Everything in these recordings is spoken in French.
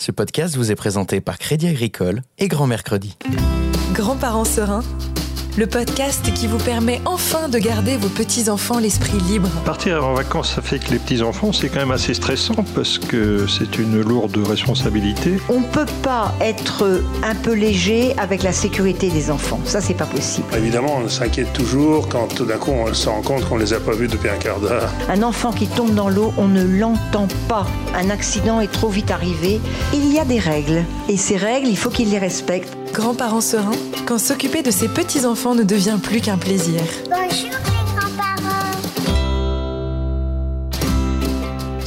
Ce podcast vous est présenté par Crédit Agricole et Grand Mercredi. Grands-parents sereins, le podcast qui vous permet enfin de garder vos petits-enfants l'esprit libre. Partir en vacances, ça fait que les petits-enfants, c'est quand même assez stressant parce que c'est une lourde responsabilité. On ne peut pas être un peu léger avec la sécurité des enfants. Ça, c'est pas possible. Évidemment, on s'inquiète toujours quand tout d'un coup on se rend compte qu'on les a pas vus depuis un quart d'heure. Un enfant qui tombe dans l'eau, on ne l'entend pas. Un accident est trop vite arrivé. Il y a des règles. Et ces règles, il faut qu'ils les respectent. Grands-parents sereins, quand s'occuper de ses petits-enfants ne devient plus qu'un plaisir. Bonjour les grands-parents.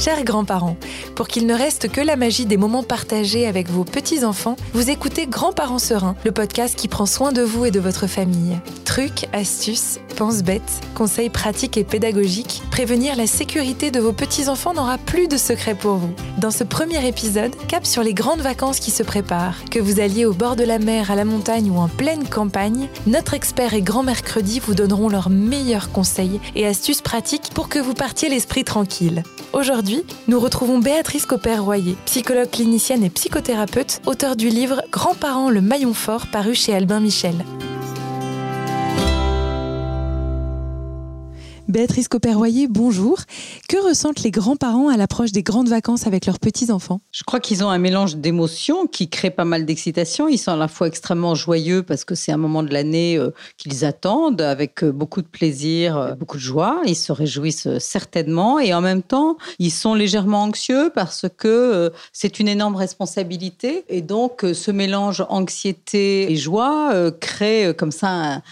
Chers grands-parents, pour qu'il ne reste que la magie des moments partagés avec vos petits-enfants, vous écoutez Grands-parents sereins, le podcast qui prend soin de vous et de votre famille. Trucs, astuces, pense-bêtes, conseils pratiques et pédagogiques, prévenir la sécurité de vos petits-enfants n'aura plus de secret pour vous. Dans ce premier épisode, cap sur les grandes vacances qui se préparent. Que vous alliez au bord de la mer, à la montagne ou en pleine campagne, notre expert et grand mercredi vous donneront leurs meilleurs conseils et astuces pratiques pour que vous partiez l'esprit tranquille. Aujourd'hui, nous retrouvons Béatrice Copper-Royer, psychologue clinicienne et psychothérapeute, auteure du livre Grands-parents, le maillon fort paru chez Albin Michel. Béatrice Copper-Royer, bonjour. Que ressentent les grands-parents à l'approche des grandes vacances avec leurs petits-enfants? Je crois qu'ils ont un mélange d'émotions qui crée pas mal d'excitation. Ils sont à la fois extrêmement joyeux parce que c'est un moment de l'année euh, qu'ils attendent avec euh, beaucoup de plaisir, euh, beaucoup de joie. Ils se réjouissent certainement et en même temps, ils sont légèrement anxieux parce que c'est une énorme responsabilité et donc ce mélange anxiété et joie crée comme ça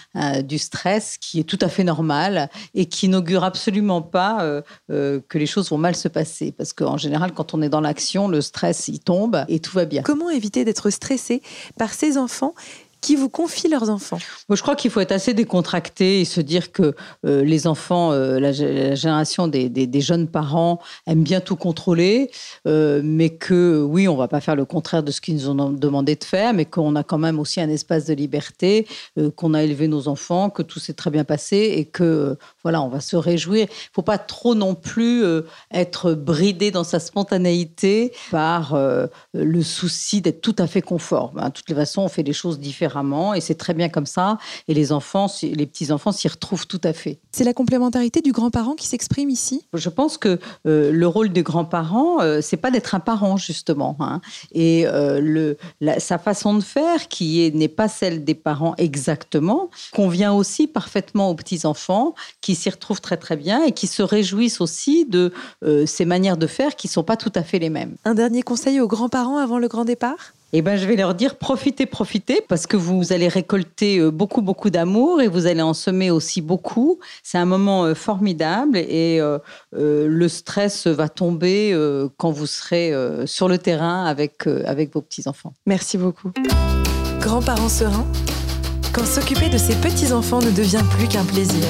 du stress qui est tout à fait normal et qui n'augure absolument pas euh, euh, que les choses vont mal se passer. Parce qu'en général, quand on est dans l'action, le stress, il tombe et tout va bien. Comment éviter d'être stressé par ces enfants qui vous confient leurs enfants Moi, je crois qu'il faut être assez décontracté et se dire que euh, les enfants, euh, la, gé- la génération des, des- des jeunes parents aiment bien tout contrôler, euh, mais que oui, on va pas faire le contraire de ce qu'ils nous ont demandé de faire, mais qu'on a quand même aussi un espace de liberté, qu'on a élevé nos enfants, que tout s'est très bien passé et que voilà, on va se réjouir. Il faut pas trop non plus être bridé dans sa spontanéité par le souci d'être tout à fait conforme. hein. De toutes les façons, on fait les choses différemment et c'est très bien comme ça. Et les enfants, les petits enfants s'y retrouvent tout à fait. C'est la complémentarité du grand-parent qui s'exprime ici? Je pense que euh, le rôle des grands-parents, euh, c'est pas d'être un parent justement, hein. et euh, le, la- sa façon de faire, qui est- n'est pas celle des parents exactement, convient aussi parfaitement aux petits enfants, qui s'y retrouvent très très bien et qui se réjouissent aussi de euh, ces manières de faire qui sont pas tout à fait les mêmes. Un dernier conseil aux grands-parents avant le grand départ? Eh ben, je vais leur dire profitez, profitez, parce que vous allez récolter euh, beaucoup, beaucoup d'amour et vous allez en semer aussi beaucoup. C'est un moment euh, formidable et euh, le stress va tomber quand vous serez sur le terrain avec, avec vos petits-enfants. Merci beaucoup. Grands-parents sereins, quand s'occuper de ses petits-enfants ne devient plus qu'un plaisir.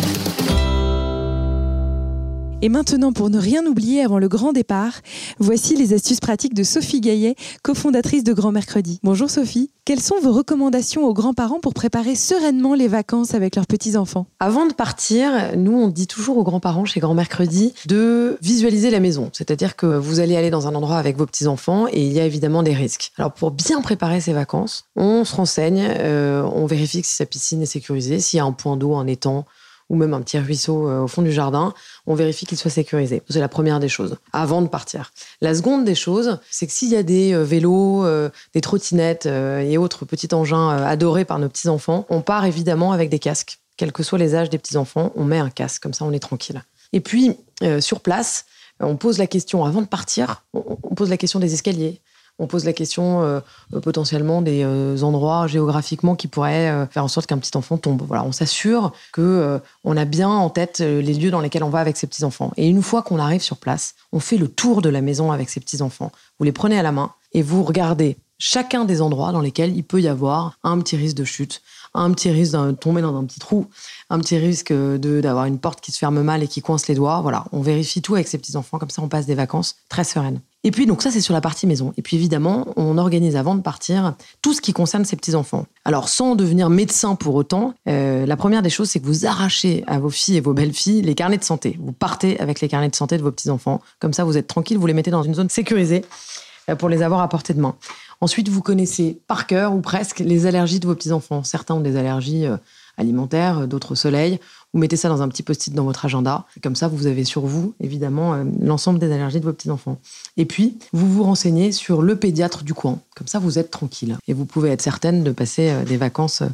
Et maintenant, pour ne rien oublier avant le grand départ, voici les astuces pratiques de Sophie Gaillet, cofondatrice de Grand Mercredi. Bonjour Sophie, quelles sont vos recommandations aux grands-parents pour préparer sereinement les vacances avec leurs petits-enfants? Avant de partir, nous, on dit toujours aux grands-parents chez Grand Mercredi de visualiser la maison. C'est-à-dire que vous allez aller dans un endroit avec vos petits-enfants et il y a évidemment des risques. Alors, pour bien préparer ces vacances, on se renseigne, euh, on vérifie si sa piscine est sécurisée, s'il y a un point d'eau, un étang ou même un petit ruisseau euh, au fond du jardin, on vérifie qu'il soit sécurisé. C'est la première des choses, avant de partir. La seconde des choses, c'est que s'il y a des euh, vélos, euh, des trottinettes et autres petits engins adorés par nos petits-enfants, on part évidemment avec des casques. Quels que soient les âges des petits-enfants, on met un casque, comme ça on est tranquille. Et puis, sur place, on pose la question, avant de partir, on pose la question des escaliers. On pose la question euh, euh, potentiellement des euh, endroits géographiquement qui pourraient faire en sorte qu'un petit enfant tombe. Voilà, on s'assure que on a bien en tête les lieux dans lesquels on va avec ses petits enfants. Et une fois qu'on arrive sur place, on fait le tour de la maison avec ses petits enfants. Vous les prenez à la main et vous regardez chacun des endroits dans lesquels il peut y avoir un petit risque de chute, un petit risque de tomber dans un petit trou, un petit risque d'avoir une porte qui se ferme mal et qui coince les doigts. Voilà, on vérifie tout avec ses petits enfants comme ça on passe des vacances très sereines. Et puis, donc ça, c'est sur la partie maison. Et puis, évidemment, on organise avant de partir tout ce qui concerne ses petits-enfants. Alors, sans devenir médecin pour autant, euh, la première des choses, c'est que vous arrachez à vos filles et vos belles-filles les carnets de santé. Vous partez avec les carnets de santé de vos petits-enfants. Comme ça, vous êtes tranquille, vous les mettez dans une zone sécurisée. euh, pour les avoir à portée de main. Ensuite, vous connaissez par cœur ou presque les allergies de vos petits-enfants. Certains ont des allergies euh, alimentaires, d'autres au soleil. Vous mettez ça dans un petit post-it dans votre agenda. Comme ça, vous avez sur vous, évidemment, euh, l'ensemble des allergies de vos petits-enfants. Et puis, vous vous renseignez sur le pédiatre du coin. Comme ça, vous êtes tranquille. Et vous pouvez être certaine de passer euh, des vacances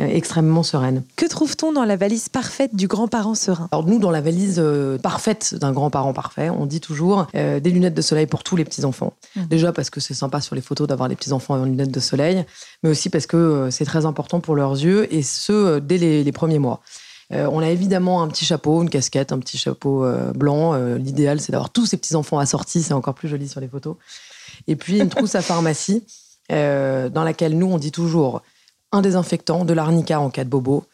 euh, extrêmement sereines. Que trouve-t-on dans la valise parfaite du grand-parent serein? Alors nous, dans la valise euh, parfaite d'un grand-parent parfait, on dit toujours euh, des lunettes de soleil pour tous les petits-enfants. Mhm. Déjà parce que c'est sympa sur les photos d'avoir les petits-enfants en lunettes de soleil, mais aussi parce que euh, c'est très important pour leurs yeux, et ce, euh, dès les, premiers mois. Euh, on a évidemment un petit chapeau, une casquette, un petit chapeau blanc. L'idéal, c'est d'avoir tous ces petits-enfants assortis, c'est encore plus joli sur les photos. Et puis une trousse à pharmacie, dans laquelle nous, on dit toujours un désinfectant, de l'arnica en cas de bobo,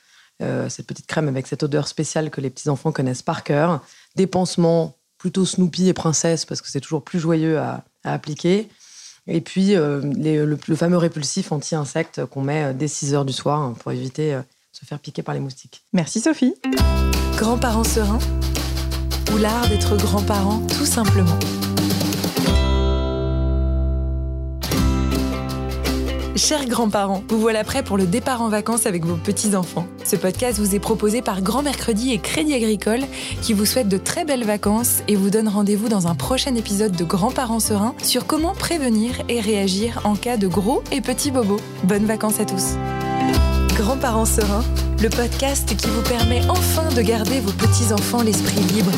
cette petite crème avec cette odeur spéciale que les petits-enfants connaissent par cœur, des pansements plutôt Snoopy et princesse, parce que c'est toujours plus joyeux à appliquer, et puis euh, les- le, le fameux répulsif anti-insecte qu'on met euh, dès 6 heures du soir hein, pour éviter euh, de se faire piquer par les moustiques. Merci Sophie. Grand-parent serein ou l'art d'être grand-parent tout simplement. Chers grands-parents, vous voilà prêts pour le départ en vacances avec vos petits-enfants. Ce podcast vous est proposé par Grand Mercredi et Crédit Agricole qui vous souhaite de très belles vacances et vous donne rendez-vous dans un prochain épisode de Grands-parents sereins sur comment prévenir et réagir en cas de gros et petits bobos. Bonnes vacances à tous. Grands-parents sereins, le podcast qui vous permet enfin de garder vos petits-enfants l'esprit libre.